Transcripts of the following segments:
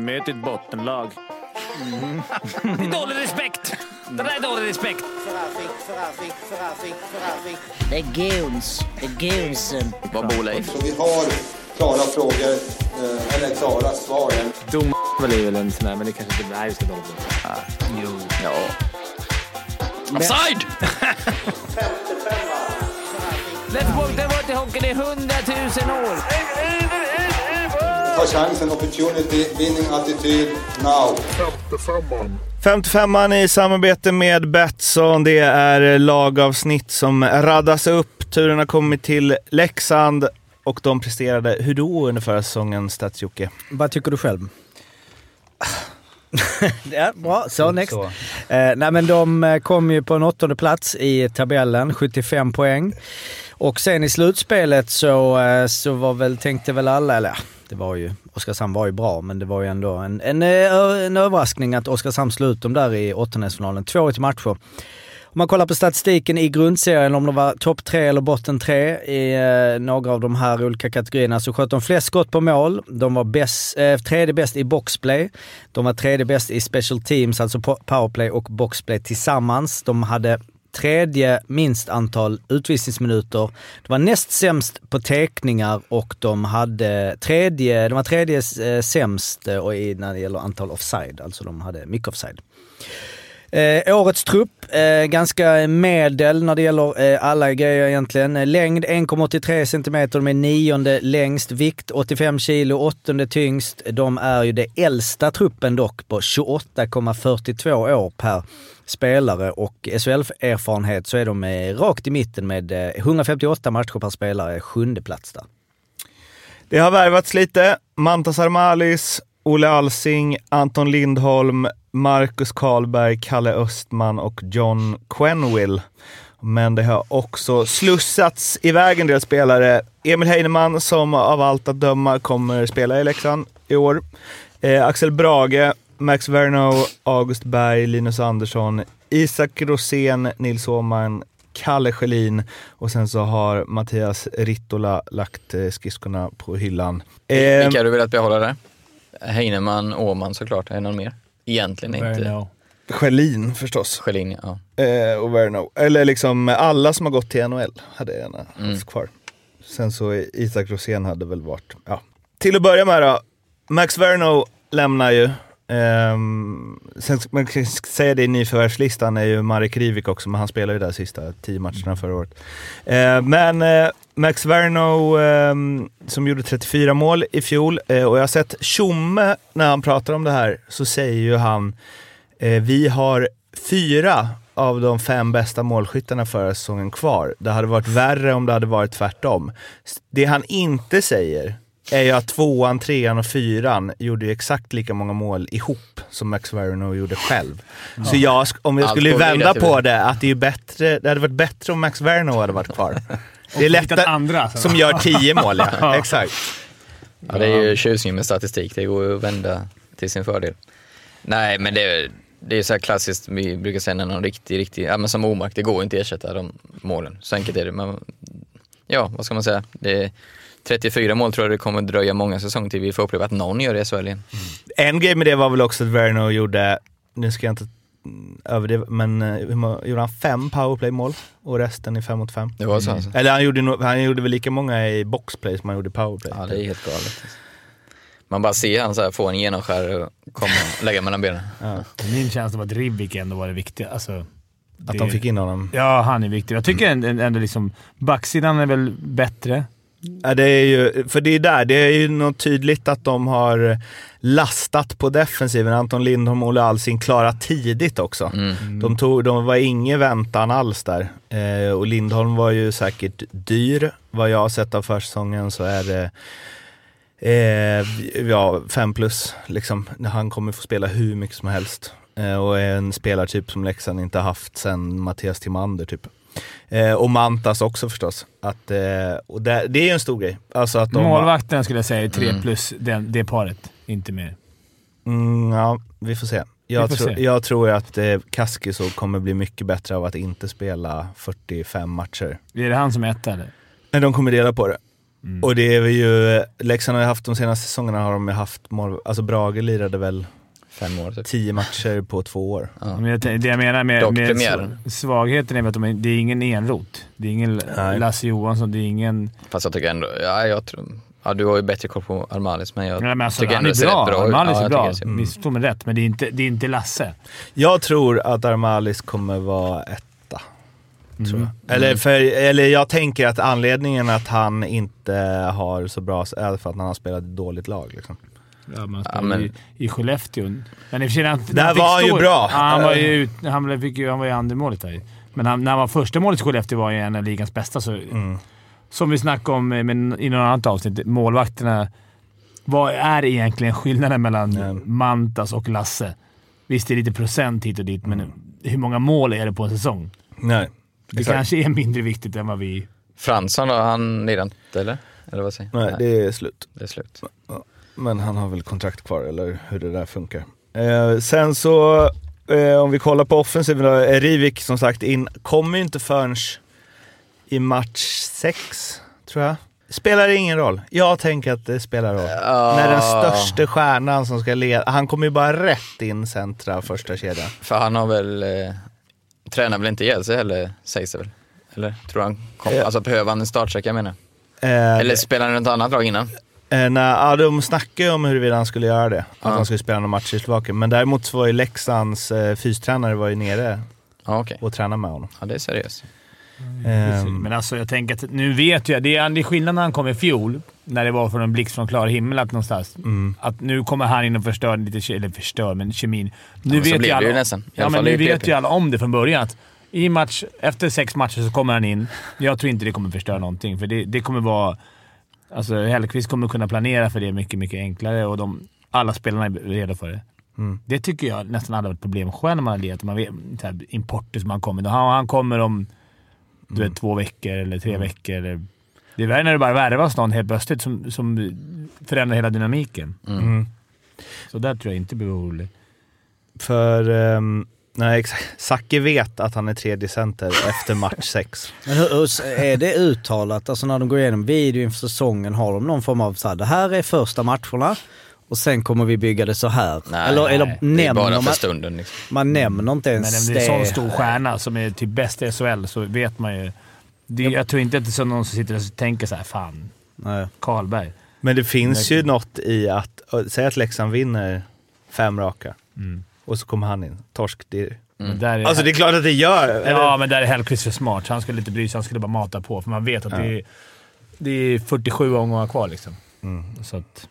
Vi möter ett bottenlag. Mm. Det är dålig respekt! Det där är dålig respekt. Det är goons. Det är goonsen. Vad bor Leif? Så vi har klara frågor, eh, eller klara svar. Dom är väl en sån där, men det kanske inte... Nej, vi ska dra ah, Jo. Ja. Offside! Lätteborg, det har varit i hockeyn i hundratusen år. Ta chansen, opportunity, winning attityd, now. 55an i samarbete med Betsson. Det är lagavsnitt som raddas upp. Turen har kommit till Leksand och de presterade hur då under förra säsongen, stats? Vad tycker du själv? ja, bra. Så, next. Så. Eh, nej, men de eh, kom ju på en åttonde plats i tabellen, 75 poäng. Och sen i slutspelet så, eh, så var väl, tänkte väl alla, eller det var ju, Oskarshamn var ju bra, men det var ju ändå en, en, eh, en överraskning att Oskarshamn slog ut dem där i åttondelsfinalen. Två i matcher. Om man kollar på statistiken i grundserien, om de var topp tre eller botten tre i eh, några av de här olika kategorierna, så sköt de flest skott på mål. De var bäst, eh, tredje bäst i boxplay. De var tredje bäst i special teams, alltså powerplay och boxplay tillsammans. De hade tredje minst antal utvisningsminuter. De var näst sämst på teckningar och de, hade tredje, de var tredje eh, sämst eh, när det gäller antal offside. Alltså de hade mycket offside. Eh, årets trupp, eh, ganska medel när det gäller eh, alla grejer egentligen. Eh, längd 1,83 cm, de är nionde längst. Vikt 85 kilo, åttonde tyngst. De är ju det äldsta truppen dock på 28,42 år per spelare och SHL-erfarenhet så är de eh, rakt i mitten med eh, 158 matcher per spelare, sjunde plats där. Det har värvats lite. Mantas Armalis, Olle Alsing, Anton Lindholm, Marcus Karlberg, Kalle Östman och John Quenville. Men det har också slussats iväg en del spelare. Emil Heinemann som av allt att döma kommer spela i Leksand i år. Eh, Axel Brage, Max Verno, August Berg, Linus Andersson, Isak Rosén, Nils Åhman, Kalle Schelin och sen så har Mattias Rittola lagt eh, skridskorna på hyllan. Vilka har du velat behålla där? Heinemann, Åhman såklart. Är det någon mer? Egentligen inte. Schelin förstås. Schelin, ja. Eh, och Verno. Eller liksom alla som har gått till NHL hade jag gärna mm. haft kvar. Sen så Isak Rosén hade väl varit, ja. Till att börja med då, Max Verno lämnar ju. Um, sen man kan säga det i nyförvärvslistan är ju Marek Rivik också, men han spelade ju där sista tio matcherna förra året. Uh, men uh, Max Verno um, som gjorde 34 mål i fjol uh, och jag har sett Tjomme när han pratar om det här så säger ju han vi har fyra av de fem bästa målskyttarna förra säsongen kvar. Det hade varit värre om det hade varit tvärtom. Det han inte säger är ju att tvåan, trean och fyran gjorde exakt lika många mål ihop som Max Verno gjorde själv. Ja. Så jag, om jag skulle vända på det, att det, är bättre, det hade varit bättre om Max Verno hade varit kvar. Det är lättare, andra, som gör tio mål ja. ja. Exakt. Ja, det är ju tjusningen med statistik. Det går att vända till sin fördel. Nej, men det, det är så här klassiskt, vi brukar säga när någon riktig, riktig, ja men som Omark, det går inte att ersätta de målen. Så enkelt är det. Men, ja, vad ska man säga? Det 34 mål tror jag det kommer dröja många säsonger till vi får uppleva att någon gör det i SHL igen. Mm. En grej med det var väl också att Verno gjorde, nu ska jag inte överdriva, men uh, gjorde han fem powerplay-mål och resten i fem mot fem? Det var så alltså. Eller han gjorde, han gjorde väl lika många i boxplay som han gjorde i powerplay. Ja, det är helt galet. Man bara ser han så här, få en genomskär och komma och lägga mellan benen. Ja. Min känsla var att Rivik ändå var det viktiga. Alltså, att de fick in honom? Ja, han är viktig. Jag tycker ändå, ändå liksom, backsidan är väl bättre. Ja, det är ju, för det är där, det är ju något tydligt att de har lastat på defensiven. Anton Lindholm och Olle Alsing klara tidigt också. Mm. De, tog, de var ingen väntan alls där. Eh, och Lindholm var ju säkert dyr. Vad jag har sett av försäsongen så är det eh, ja, fem plus. Liksom. Han kommer få spela hur mycket som helst. Eh, och är en spelartyp som Leksand inte haft sedan Mattias Timander typ. Eh, och Mantas också förstås. Att, eh, och det, det är ju en stor grej. Alltså att de Målvakten skulle jag säga är tre mm. plus den, det paret, inte mer. Mm, ja, vi får se. Jag, tro, jag tror att eh, Kaskiso kommer bli mycket bättre av att inte spela 45 matcher. Är det han som är etta eller? Nej, de kommer dela på det. Och det är ju, Leksand har ju haft de senaste säsongerna har de haft mål, alltså Brage lirade väl Fem år typ. tio matcher på två år. Men jag, det jag menar med, med svagheten är att de det är ingen enrot. Det är ingen Nej. Lasse Johansson, det är ingen... Fast jag tycker ändå, ja jag tror, ja du har ju bättre koll på Armalis men jag Nej, men alltså, tycker han ändå är det ser bra. rätt bra ut. Armalis Ja, är bra. ser- Missförstå mig rätt, men det är, inte, det är inte Lasse. Jag tror att Armalis kommer vara etta. Tror Mm. jag. Eller, för, eller jag tänker att anledningen att han inte har så bra är för att han har spelat ett dåligt lag. Liksom. Ja, man Ja, men- i, I Skellefteå. Men i och för sig, när han, Där han var han ju bra. Ja, han var ju, han, fick ju, han var ju andra målet där. Men han, när han var första målet i Skellefteå var ju en av ligans bästa. Så, Mm. Som vi snackade om eh, men, i något annat avsnitt, målvakterna. Vad är egentligen skillnaden mellan Mm. Mantas och Lasse? Visst, det är lite procent hit och dit, men hur många mål är det på en säsong? Nej. Det Exakt. kanske är mindre viktigt än vad vi... Fransson då, han lirar inte eller? Eller vad säger Nej, det är slut. det är slut. Men han har väl kontrakt kvar, eller hur det där funkar. Eh, sen så, eh, om vi kollar på offensiven då, Rivik som sagt in, kommer ju inte förrän i match sex, tror jag. Spelar ingen roll. Jag tänker att det spelar roll. När den största stjärnan som ska leda, han kommer ju bara rätt in centra första kedjan. För han har väl, eh, tränar väl inte ihjäl sig heller, sägs det väl? Eller tror han, kom, Ja. alltså behöver han en startsträcka menar? Eh, Eller spelar han något annat lag innan? Eh, nej, ja, de snackade ju om huruvida han skulle göra det. Att Ja. han skulle spela någon match i Slovakien. Men däremot så var ju Leksands eh, fystränare var ju nere Ja okej, och tränade med honom. ja, det är seriöst. Ehm, Men alltså jag tänker att nu vet jag. Det är, det är skillnad när han kom i fjol, när det var från en blixt från klar himmel att någonstans. mm. Att nu kommer han in och förstör lite, ke- eller förstör, men kemin. Nu men så vet blev ju det alla, ju nästan. I Ja, alla men fall nu i vet ju alla om det från början. Att i match, efter sex matcher så kommer han in. Jag tror inte det kommer förstöra någonting, för det, det kommer vara... Alltså Hellkvist kommer kunna planera för det mycket, mycket enklare och de, alla spelarna är redo för det. Mm. Det tycker jag nästan aldrig varit problem själv när man har lirat. Man vet, så här, importer som han kommer. Han, han kommer om du vet, två veckor eller tre veckor. Eller, det är värre när det bara värvas någon helt plötsligt som, som förändrar hela dynamiken. Mm. Så där tror jag inte blir orolig. För, ehm, nej exakt. Zacke vet att han är tredje center efter match sex. Men hur, hur, är det uttalat, alltså när de går igenom video inför säsongen, har de någon form av så här, det här är första matcherna och sen kommer vi bygga det så här? Nej, eller nej. eller Det är bara man, för stunden liksom. man nämner inte Men ens om det är en sån stor stjärna som är typ bäst i SHL så vet man ju. Det, jag tror inte att det är så någon som sitter och tänker så här, fan, Nej. Karlberg. Men det finns ju något i att, säg att Leksand vinner fem raka och så kommer han in. Torsk. Det, där är, alltså det är klart att det gör. eller? Ja, men där är Hellkvist för smart. Han skulle inte bry sig. Han skulle bara mata på, för man vet att det, är, det är 47 omgångar kvar. Liksom. Mm. Så att,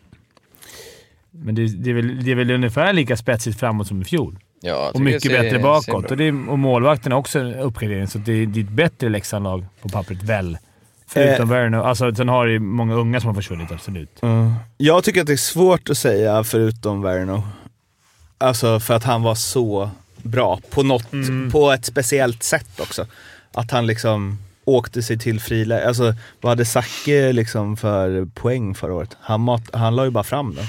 men det, det, är väl, det är väl ungefär lika spetsigt framåt som i fjol. Ja, Och mycket ser- bättre ser bakåt. Och, det är, och målvakten är också en uppgradering, så det är, det är ett bättre Leksandlag på pappret, väl? Förutom Eh. Werner. Alltså, sen har det många unga som har försvunnit, absolut. Mm. Jag tycker att det är svårt att säga förutom Verno. Alltså för att han var så bra på något, Mm. på ett speciellt sätt också. Att han liksom åkte sig till friläge. Alltså vad hade Zacke liksom för poäng förra året? Han, mat, han la ju bara fram den.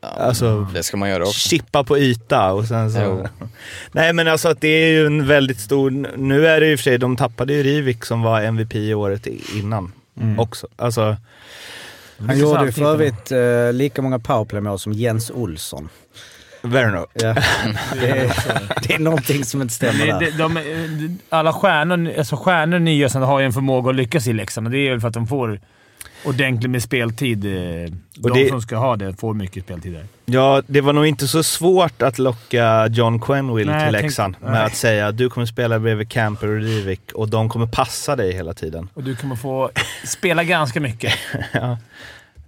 Ja, Alltså, det ska man göra också. chippa på yta och sen så... Jo. Nej men alltså att det är ju en väldigt stor... Nu är det ju för sig, de tappade ju Rivik som var MVP i året innan också. Alltså, Han gjorde ju för övrigt eh, lika många powerplay-mål som Jens Olsson. Verno. Ja. Det, är, det är någonting som inte stämmer där. det, de, de, alla stjärnor, alltså stjärnor nya som har ju en förmåga att lyckas i Leksand och det är väl för att de får ordentligt med speltid. eh, De det- som ska ha det får mycket speltid där. Ja, det var nog inte så svårt att locka John Quenville Nej, till Leksand tänkte- med nej. att säga att du kommer spela bredvid Camper och Rivik och de kommer passa dig hela tiden. Och du kommer få spela ganska mycket. ja.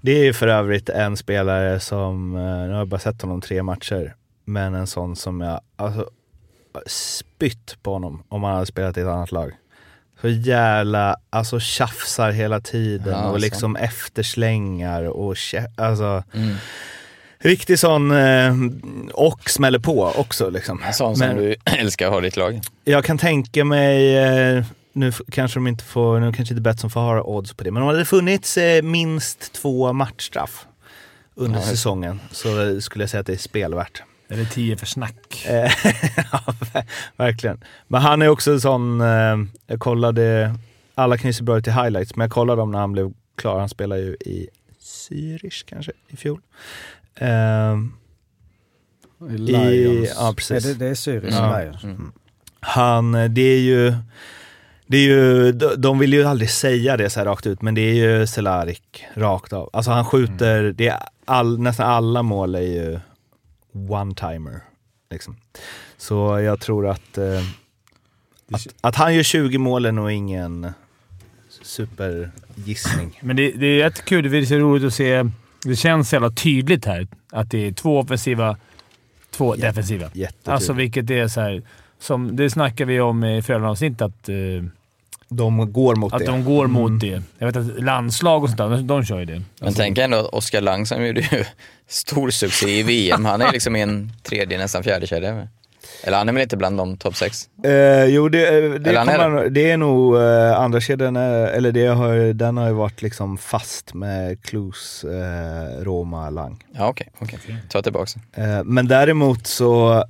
Det är ju för övrigt en spelare som, eh, nu har jag bara sett honom tre matcher, men en sån som jag alltså, spytt på honom om han hade spelat i ett annat lag. Så jävla, alltså tjafsar hela tiden Ja, och så. liksom efterslängar och alltså Mm. Riktig sån, eh, och smäller på också liksom. En sån som Men- du älskar att ha i ditt lag. Jag kan tänka mig, eh, nu kanske de inte får, nu kanske inte Betsson får ha odds på det, men om det hade funnits eh, minst två matchstraff under det. säsongen så eh, skulle jag säga att det är spelvärt. Eller tio för snack. Eh, ja, ver- verkligen. Men han är också en sån, eh, jag kollade, alla kan ju se bra ut i highlights, men jag kollade dem när han blev klar. Han spelar ju i Zürich kanske i fjol. Ehm, Lions. ja, precis. Ja, det, det är Sirius Ja. Lions. Mm. Han, det är ju, det är ju, de- vill ju aldrig säga det så rakt ut, men det är ju Cehlárik rakt av. Alltså han skjuter, det är all, nästan alla mål är ju one-timer. Liksom. Så jag tror att, eh, att, att han gör 20 mål är nog ingen supergissning. Men det, det är jättekul. Det är så roligt att se. Det känns så jävla tydligt här att det är två offensiva, två Jätte- defensiva. Jättetydligt. Alltså vilket är så här, som Det snackar vi om i Frölunda-avsnittet, att, eh, de går mot att det. de går mot Mm. det. Jag vet att landslag och sånt där, de, de kör ju det. Men tänk ändå, Oskar Lang som gjorde ju stor succé i VM. Han är liksom i en tredje, nästan fjärde kedja. Eller han är väl inte bland de topp sex? Eh, jo, det, eh, det, är kommer, det är nog uh, andra kedjan, är- eller det har, den har ju varit liksom fast med Klus, eh, Roma, Lang. Ja, okej. okej. Ta tillbaka. Eh, men däremot så,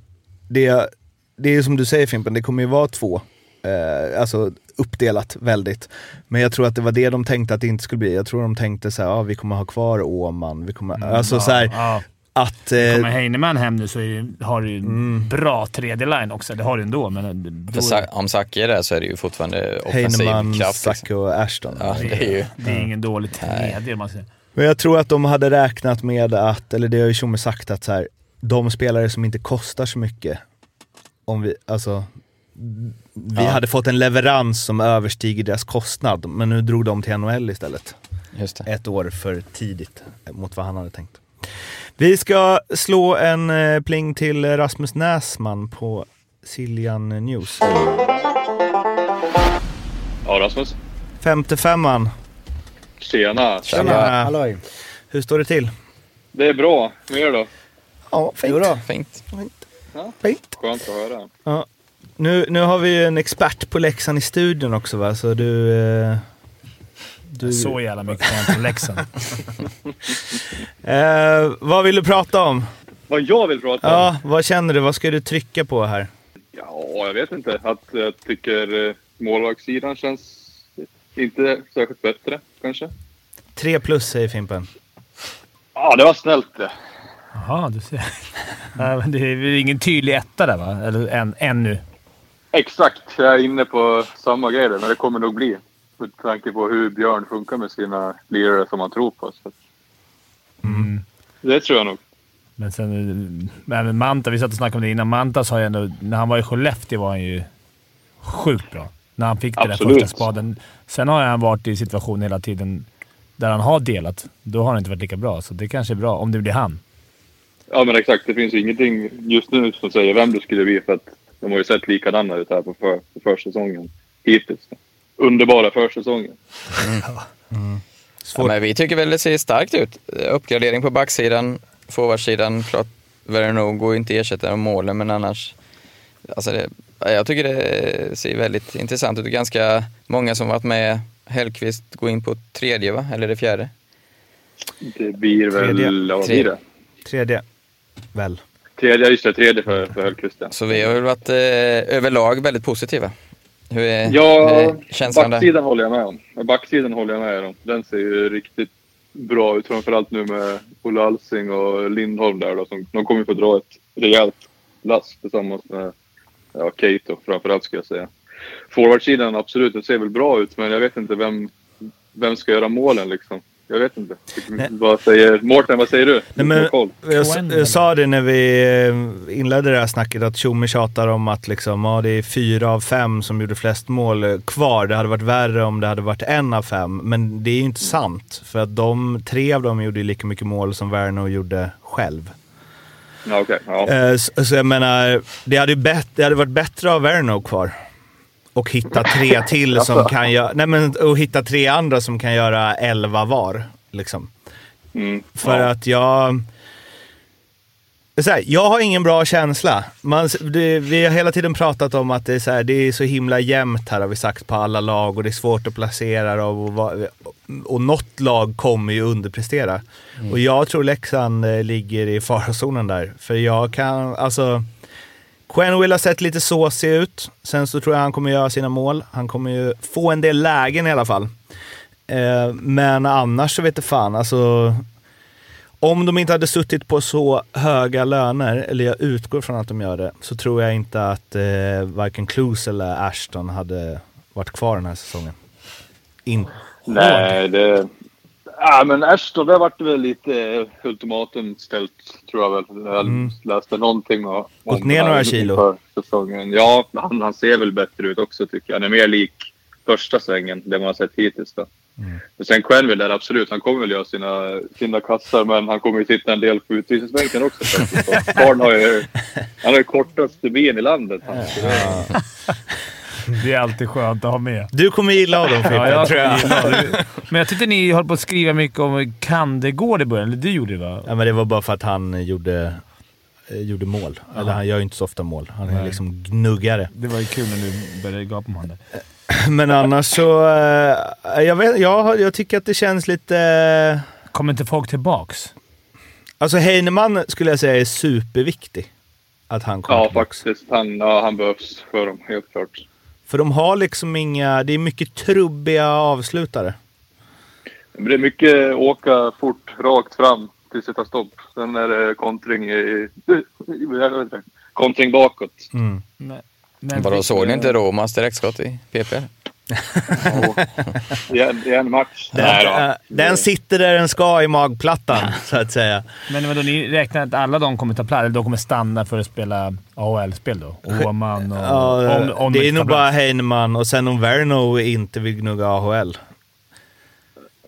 det, det är som du säger Fimpen, det kommer ju vara två. Eh, alltså uppdelat väldigt. Men jag tror att det var det de tänkte att det inte skulle bli. Jag tror de tänkte så här, ja vi kommer ha kvar Åman, vi kommer, alltså så här, Mm, Ja, att... ja. Kommer Eh, Heinemann hem nu så är det, har du ju en Mm. bra tredje line också. Det har du ändå, men... Då, För Sa- om Zacke är där så är det ju fortfarande offensiv Heinemann, kraft. Liksom. Zacke och Ashton. Ja, det är ju... det är ingen dålig tredje man säger. Men jag tror att de hade räknat med att, eller det har ju Tjomme sagt att så här, de spelare som inte kostar så mycket, om vi, alltså, vi Ja. hade fått en leverans som överstiger deras kostnad, men nu drog de till NHL istället. Just det. Ett år för tidigt mot vad han hade tänkt. Vi ska slå en eh, pling till Rasmus Näsman på Siljan News. Ja, Rasmus. 55an. Tjena. Tjena. Halloj. Hur står det till? Det är bra. Mer då? Ja, fint. Jo då. Fint. fint. Skönt att höra. Ja. Nu, nu har vi ju en expert på Leksand i studion också va, så du... Eh, du Så jävla mycket kan jag inte Leksand. eh, vad vill du prata om? Vad jag vill prata om? Ja, vad känner du? Vad ska du trycka på här? Ja, jag vet inte. Att jag tycker eh, målvaktssidan känns inte särskilt bättre, kanske. Tre plus säger Fimpen. Ja, det var snällt det. Jaha, du ser. Det är ingen tydlig etta där va? Eller än, ännu. Exakt. Jag är inne på samma grej där, men det kommer nog bli. Med tanke på hur Björn funkar med sina lirare som man tror på. Mm. Det tror jag nog. Men sen, även Manta, vi satt och snackade om det innan. Mantas har ju ändå, när han var i Skellefteå var han ju sjukt bra. När han fick den där första spaden. Sen har han varit i situationer hela tiden där han har delat. Då har han inte varit lika bra, så det kanske är bra om det blir han. Ja, men exakt. Det finns ju ingenting just nu som säger vem det skulle bli för att de har ju sett likadana ut här på, för, på försäsongen hittills. Underbara försäsongen. Ja, men vi tycker väl det ser starkt ut. Uppgradering på backsidan, forwardsidan. Klart, Verno går inte ersätta de målen, men annars... Alltså det, ja, jag tycker det ser väldigt intressant ut. Ganska många som varit med. Hellqvist går in på tredje, va? Eller det fjärde? Det blir väl... Tredje. Det? Tredje. Väl. Tredje, just det. Tredje för, för Hellkvist, ja. Så vi har väl varit eh, överlag väldigt positiva. Hur är, hur Ja, är känslan där? backsidan håller jag med om. Backsidan håller jag med om. Den ser ju riktigt bra ut. Framförallt nu med Olle Alsing och Lindholm där då. Som, de kommer ju få dra ett rejält lass tillsammans med ja, Kate då, framförallt skulle jag säga. Forwardsidan absolut, det ser väl bra ut. Men jag vet inte vem, vem ska göra målen liksom. Jag vet inte. Nej. Vad säger Mårten, vad säger du? Nej, men, jag, jag sa det när vi eh, inledde det här snacket att Tjomme tjatar om att liksom, ja, det är fyra av fem som gjorde flest mål kvar. Det hade varit värre om det hade varit en av fem. Men det är ju inte sant. För att de, tre av dem gjorde lika mycket mål som Werner gjorde själv. Ja, okej. Ja. Eh, Så, så jag menar, det hade, ju bett, det hade varit bättre av Verno kvar. Och hitta tre till som kan göra... Nej men och hitta tre andra som kan göra elva var. Liksom. Mm. För ja. att jag... Så här, jag har ingen bra känsla. Man, det, vi har hela tiden pratat om att det är, så här, det är så himla jämnt här har vi sagt på alla lag och det är svårt att placera dem. Och, va- och något lag kommer ju underprestera. Och jag tror Leksand eh, ligger i farozonen där. För jag kan, alltså... Quenwill har sett lite såsig ut. Sen så tror jag han kommer göra sina mål. Han kommer ju få en del lägen i alla fall. Eh, men annars så vet jag fan, alltså. Om de inte hade suttit på så höga löner, eller jag utgår från att de gör det, så tror jag inte att eh, varken Clues eller Ashton hade varit kvar den här säsongen. In- Nej, det... Ja, men Ashton, där vart det väl lite ultimatum ställt, tror jag väl. Jag Mm. läste någonting om Gått ner några kilo. Säsongen. Ja, han, han ser väl bättre ut också tycker jag. Han är mer lik första svängen, det man har sett hittills. Då. Mm. Men sen Quenneville där, absolut. Han kommer väl göra sina, sina kassar, men han kommer ju sitta en del på utvisningsbänken också. faktiskt. Och har ju, han har ju kortast ben i landet. Han. Det- är alltid skönt att ha med. Du kommer gilla honom Frippe, Ja, jag tror jag. Men jag tyckte ni höll på att skriva mycket om Kandegård i början. Eller du gjorde det va? Ja, men det var bara för att han gjorde, eh, gjorde mål. Eller han gör ju inte så ofta mål. Han är Nej. liksom gnuggare. Det var ju kul när du började gapa om honom. Men annars så... eh, jag, vet, jag, jag tycker att det känns lite... eh, Kommer inte folk tillbaks? Alltså Heinemann skulle jag säga är superviktig. Att han kommer Ja, tillbaks. faktiskt. Han, ja, han behövs för dem, helt klart. För de har liksom inga... Det är mycket trubbiga avslutare. Men det är mycket åka fort, rakt fram tills det tar stopp. Sen är det kontring i... kontring bakåt. Mm. Nej. Men Vadå, såg ni inte Romas direktskott i PP? I en, I en match. Den, Nej då. den sitter där den ska i magplattan, så att säga. Men vadå, ni räknar att alla de kommer ta plats? Eller de kommer stanna för att spela AHL-spel då? Åman och... Ja, om, om det de är nog bara. Heinemann och sen om Verno inte vill gnugga AHL.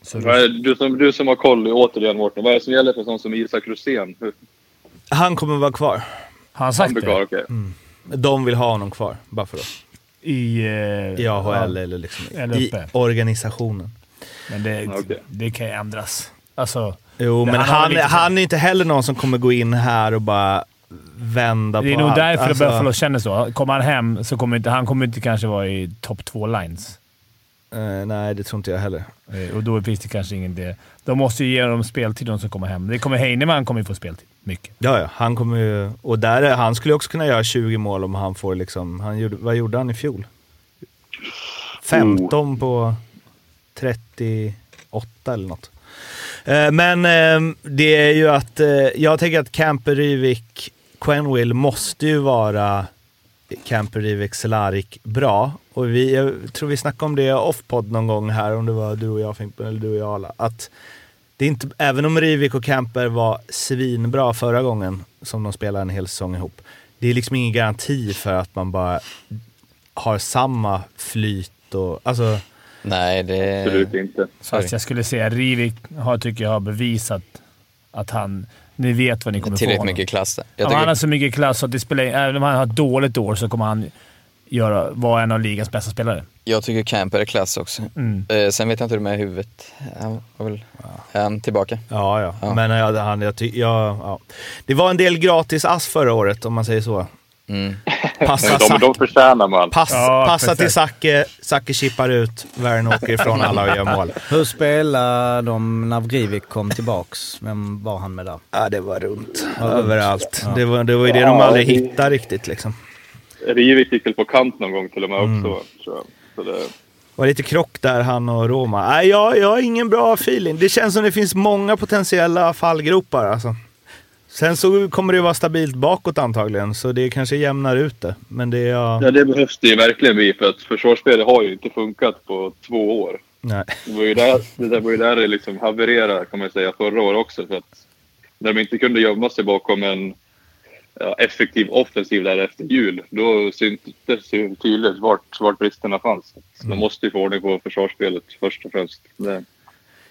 Så är- Du som, du som har koll, återigen Mårten. Vad är det som gäller för sån som Isak Rosén? Han kommer vara kvar. Har han Han sagt blir kvar, det? okej. De vill ha honom kvar, bara för att. I... eh, I AHL ja, eller liksom Eller i organisationen. Men det, Okej. det kan ju ändras. Alltså, Jo, men han han, han är inte heller någon som kommer gå in här och bara vända det är på nog allt. därför Alltså, Buffalo känner så. Kommer han hem så kommer inte, han kommer inte kanske vara i topp två lines. eh, nej, det tror inte jag heller. Eh, Och då finns det kanske ingen det. De måste ju ge dem speltid de som kommer hem. Det kommer Heinemann kommer ju få speltid. Mycket. Ja, ja, han kommer ju... Och där är, han skulle också kunna göra 20 mål om han får liksom... Han gjorde, vad gjorde han i fjol? 15 på 38 eller något. Eh, Men eh, det är ju att... eh, Jag tänker att Camper Rivik, Quenville måste ju vara Camper Rivik, Selarik bra. Och vi, jag tror vi snackade om det off-podd någon gång här, om det var du och jag Fimpen, eller du och jag alla. Att det är inte, även om Rivik och Camper var svinbra förra gången som de spelade en hel säsong ihop. Det är liksom ingen garanti för att man bara har samma flyt och alltså... Nej, det... Absolut inte. Sorry. Fast jag skulle säga Rivik har, tycker jag har bevisat att han... Ni vet vad ni kommer få Tillräckligt honom. mycket klass Jag men han tycker, har så mycket klass att det spelar, även om han har ett dåligt år så kommer han göra, vara en av ligans bästa spelare. jag tycker Camper är klass också. Mm. Eh, sen vet jag inte hur det är med huvudet. Han var väl han tillbaka. Ja, ja. Ja. Men jag, han, jag, ty, jag, ja. Det var en del gratis ass förra året om man säger så. Mm. Passa, de, de förtjänar man. pass, Ja, passa till precis. Zacke, Zacke chippar ut, Värn åker ifrån alla och gör mål. Hur spelade de när Vrivik kom tillbaks? Vem var han med där? Ja, det var runt. Överallt. Ja. Det, var, det var ju det Ja, de aldrig hittade riktigt liksom. Rivik gick väl på kant någon gång till och med Mm. också. tror jag. Så det, var lite krock där, han och Roma. Nej, jag, jag har ingen bra feeling. Det känns som det finns många potentiella fallgropar alltså. Sen så kommer det vara stabilt bakåt antagligen, så det kanske jämnar ut det. Men det. Ja, ja, det behövs det ju verkligen bli för att försvarsspelet har ju inte funkat på två år. nej. Det var ju där det där var ju där det liksom havererade kan man säga förra året också. För att när de inte kunde gömma sig bakom en ja, effektiv offensiv där efter jul, då syntes det ju tydligt vart, vart bristerna fanns. Så De måste ju få ordning på försvarsspelet först och främst. Det,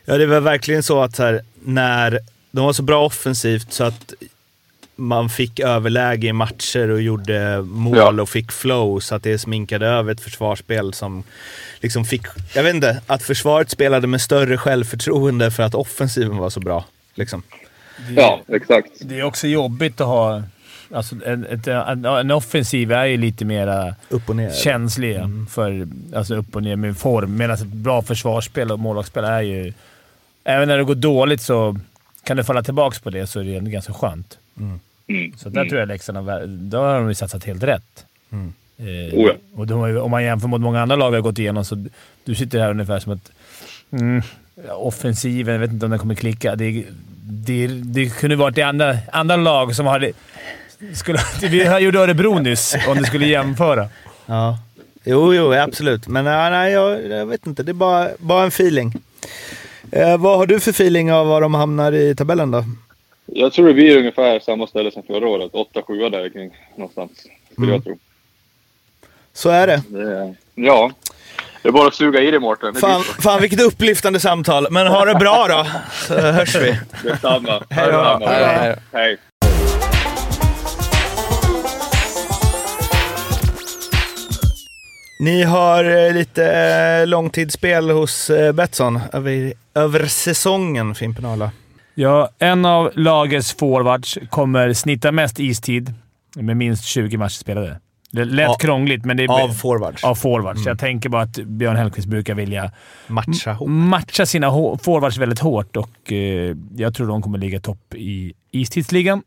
Ja, det var verkligen så att så här, när de var så bra offensivt så att man fick överläge i matcher och gjorde mål Ja. och fick flow så att det sminkade över ett försvarsspel som liksom fick, jag vet inte, att försvaret spelade med större självförtroende för att offensiven var så bra. Liksom. ja, exakt. Det är också jobbigt att ha... Alltså en, ett, en, en offensiv är ju lite mera Upp och ner. känslig för alltså upp och ner med form. Medan ett bra försvarsspel och målvaktsspel är ju... Även när det går dåligt så kan du falla tillbaka på det så är det ändå ganska skönt. Mm. Så där tror jag Leksand har... Då har de satsat helt rätt. Mm. Eh, Oh ja. och de om man jämför mot många andra lag vi har gått igenom så du sitter här ungefär som att offensiven, jag vet inte om den kommer klicka. Det, det, det kunde varit det andra, andra lag som hade... Skulle, vi gjorde Örebro nyss, om du skulle jämföra. Ja. Jo, jo, absolut. Men nej, nej jag, jag vet inte. Det är bara, bara en feeling. Eh, vad har du för feeling av var de hamnar i tabellen då? Jag tror det blir ungefär samma ställe som förra året. 8-7 där kring någonstans. Skulle jag tro. Så är det. Det är, ja. Det är bara att suga i det Mårten. Fan, fan vilket upplyftande samtal. Men ha det bra då, så hörs vi. Detsamma. Hej då. Hej Ni har eh, lite eh, långtidsspel hos eh, Betsson över, över säsongen, Fimpen Arla. Ja, en av lagets forwards kommer snitta mest istid med minst 20 matcher spelade. Det lätt Ja, krångligt, men det är... Av forwards. Av forwards. Jag tänker bara att Björn Hellkvist brukar vilja Matcha matcha sina forwards väldigt hårt och eh, jag tror de kommer ligga topp i istidsligan.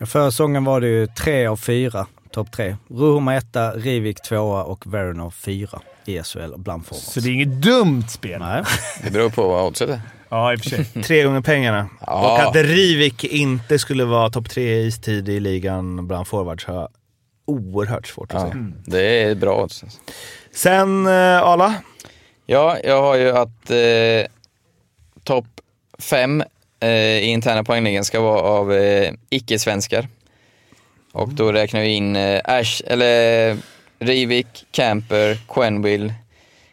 Förra säsongen var det ju tre av fyra, topp tre. Ruhma etta, Rivik tvåa och Verno fyra i SHL bland forwards. Så det är inget dumt spel. Nej. Det beror på vad oddset är. Ja, i och för sig. Tre gånger pengarna. Ja. Och att Rivik inte skulle vara topp tre i istid i ligan bland forwards har jag oerhört svårt att Ja, se. det är bra odds. Sen eh, Arla. Ja, jag har ju att eh, topp fem eh, i interna poängligan ska vara av eh, icke-svenskar. Och då räknar vi in eh, Ash, eller Rivik, Camper, Quenville,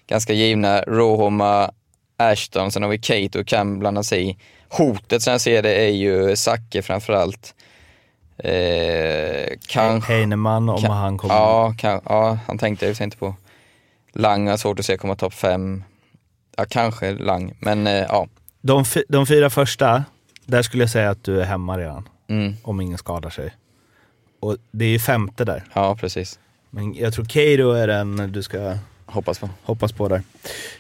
ganska givna, Rohoma, Ashton, sen har vi Kate och kan blanda sig i. Hotet som jag ser det är ju Zacke framförallt. Eh, kanske Heinemann om kan- han kommer. Ja, kan, ja, han tänkte jag inte på. Lang har svårt att se komma topp fem. Ja, kanske Lang, men eh, ja. De, de fyra första, där skulle jag säga att du är hemma redan. Mm, Om ingen skadar sig. Och det är ju femte där. ja, precis. Men jag tror Keiro är den du ska Hoppas på. hoppas på där.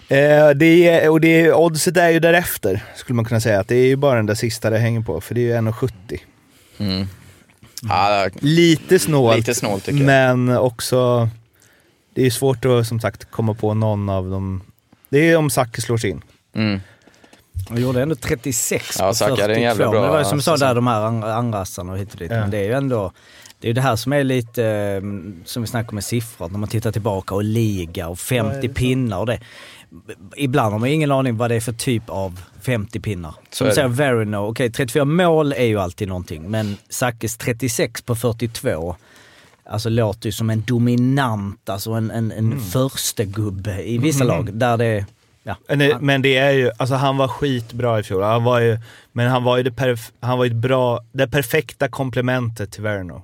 Eh, det är, och det är, oddset är ju därefter, skulle man kunna säga. Att det är ju bara den där sista det hänger på, för det är ju 1,70. Mm. Ja, Lite snålt, lite snålt men också... Det är svårt att som sagt komma på någon av dem. Det är om Zacke slår sig in. Mm. Och gjorde ändå 36 Ja, på Zacke hade 42. en jävla bra Men det var ju som du sa där, de här an- anrassarna och hit och dit. Ja. Men det är ju ändå, det är ju det här som är lite, eh, som vi snackar med siffror, när man tittar tillbaka och liga och 50 pinnar och det. Ibland har man ingen aning vad det är för typ av 50 pinnar. Så Som är du säger. Verino, okej 34 mål är ju alltid någonting, men Zackes 36 på 42 Alltså låter ju som en dominant, alltså en, en, en Mm. första gubbe i vissa lag. Där det, ja. Men det, men det är ju, alltså han var skitbra i fjol. Han var ju, men han var ju det, perf, han var ju ett bra, det perfekta komplementet till Verno.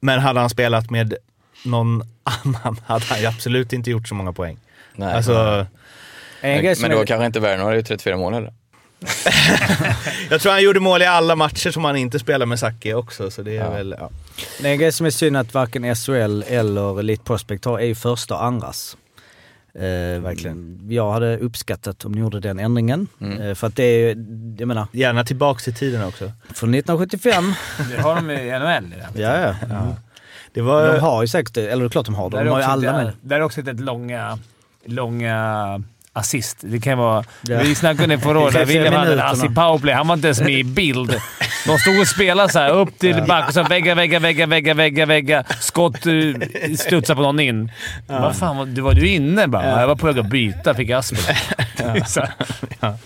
Men hade han spelat med någon annan hade han ju absolut inte gjort så många poäng. Nej. Alltså, men, som men då är- kanske inte Werner hade gjort 34 mål heller. jag tror han gjorde mål i alla matcher som han inte spelade med Zacke också, så det är Ja. väl... Ja. Det är en grej som är synd att varken SHL eller Elite Prospect har är ju första och andras. Eh, verkligen. Jag hade uppskattat om ni gjorde den ändringen. Mm. Eh, för att det är ju, jag menar, Gärna tillbaks i tiden också. från 1975, Det har de i NHL redan. ja ja. Det var... De har ju säkert, eller det är klart de har, Där de har ju alla ett- med. Där är också ett långa, långa assist. Det kan vara... Ja. Vi snackade om det förra året. Där William hade en minuterna. ass i powerplay. Han var inte ens med i bild. De stod och spelade så här upp till back och så vägga, vägga, vägga, vägga, vägga, vägga. Skott eh, studsade på någon in. Vad fan, var, du var du inne bara? Jag var på väg att byta. Fick aspen. Här.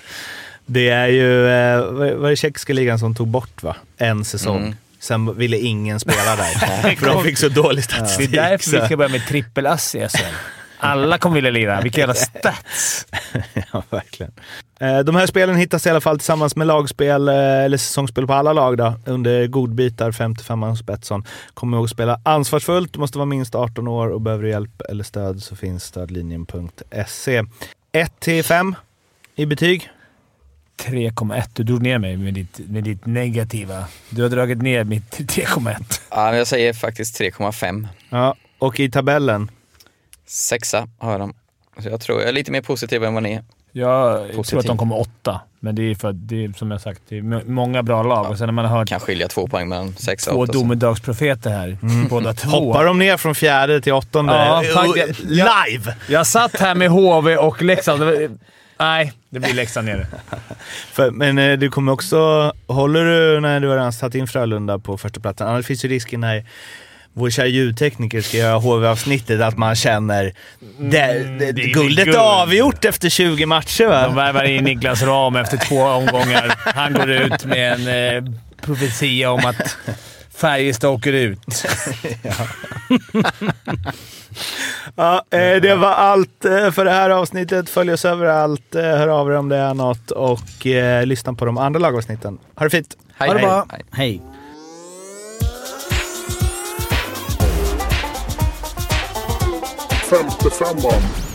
Det är ju, eh, var det tjeckiska ligan som tog bort va? En säsong. Mm. Sen ville ingen spela där, för de fick så dålig Det är statistik. därför vi ska börja med trippelass i SHL. Alla kommer vilja lira. Vilka jävla stats! ja, verkligen. Eh, De här spelen hittas i alla fall tillsammans med lagspel, eh, eller säsongsspel på alla lag då, under godbitar 55 hos Betsson. Kom ihåg att spela ansvarsfullt, du måste vara minst 18 år och behöver du hjälp eller stöd så finns stödlinjen.se. 1 till 5 i betyg. 3,1. Du drog ner mig med ditt, med ditt negativa. Du har dragit ner mitt till 3,1. Ja, jag säger faktiskt 3,5. Ja, och i tabellen. Sexa har jag dem. Så jag tror jag är lite mer positiv än vad ni är. Jag tror Positiv. att de kommer åtta, men det är för att det är som jag sagt, det är många bra lag. Och sen när man har Kan skilja två poäng mellan sexa och två åtta. så- domedagsprofeter här, båda två. Hoppar de ner från fjärde till åttonde? Ja, Eh, faktiskt. Live! Jag satt här med HV och Leksand. Nej, det blir Leksand nere. För, men eh, du kommer också... Håller du när du har redan satt in Frölunda på första platsen? Annars finns ju risken när vår kära ljudtekniker ska göra HV-avsnittet att man känner det, det, Mm, det är guldet guld. är avgjort efter 20 matcher va? De värvar in Niklas Ram efter två omgångar. Han går ut med en eh, profetia om att Färjestad åker ut. Ja, eh, det var allt eh, för det här avsnittet. Följ oss överallt, eh, hör av er om det är något och eh, lyssna på de andra lagavsnitten. Ha det fint! Hej, Ha det hej. bra. Hej. Hej. Femte femman.